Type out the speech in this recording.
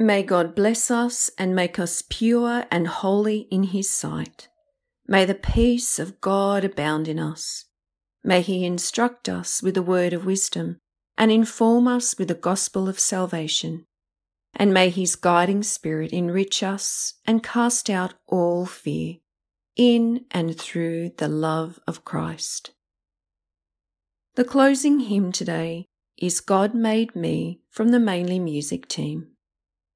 May God bless us and make us pure and holy in His sight. May the peace of God abound in us. May He instruct us with the word of wisdom and inform us with the gospel of salvation. And may His guiding spirit enrich us and cast out all fear in and through the love of Christ. The closing hymn today is God Made Me from the Mainly Music team.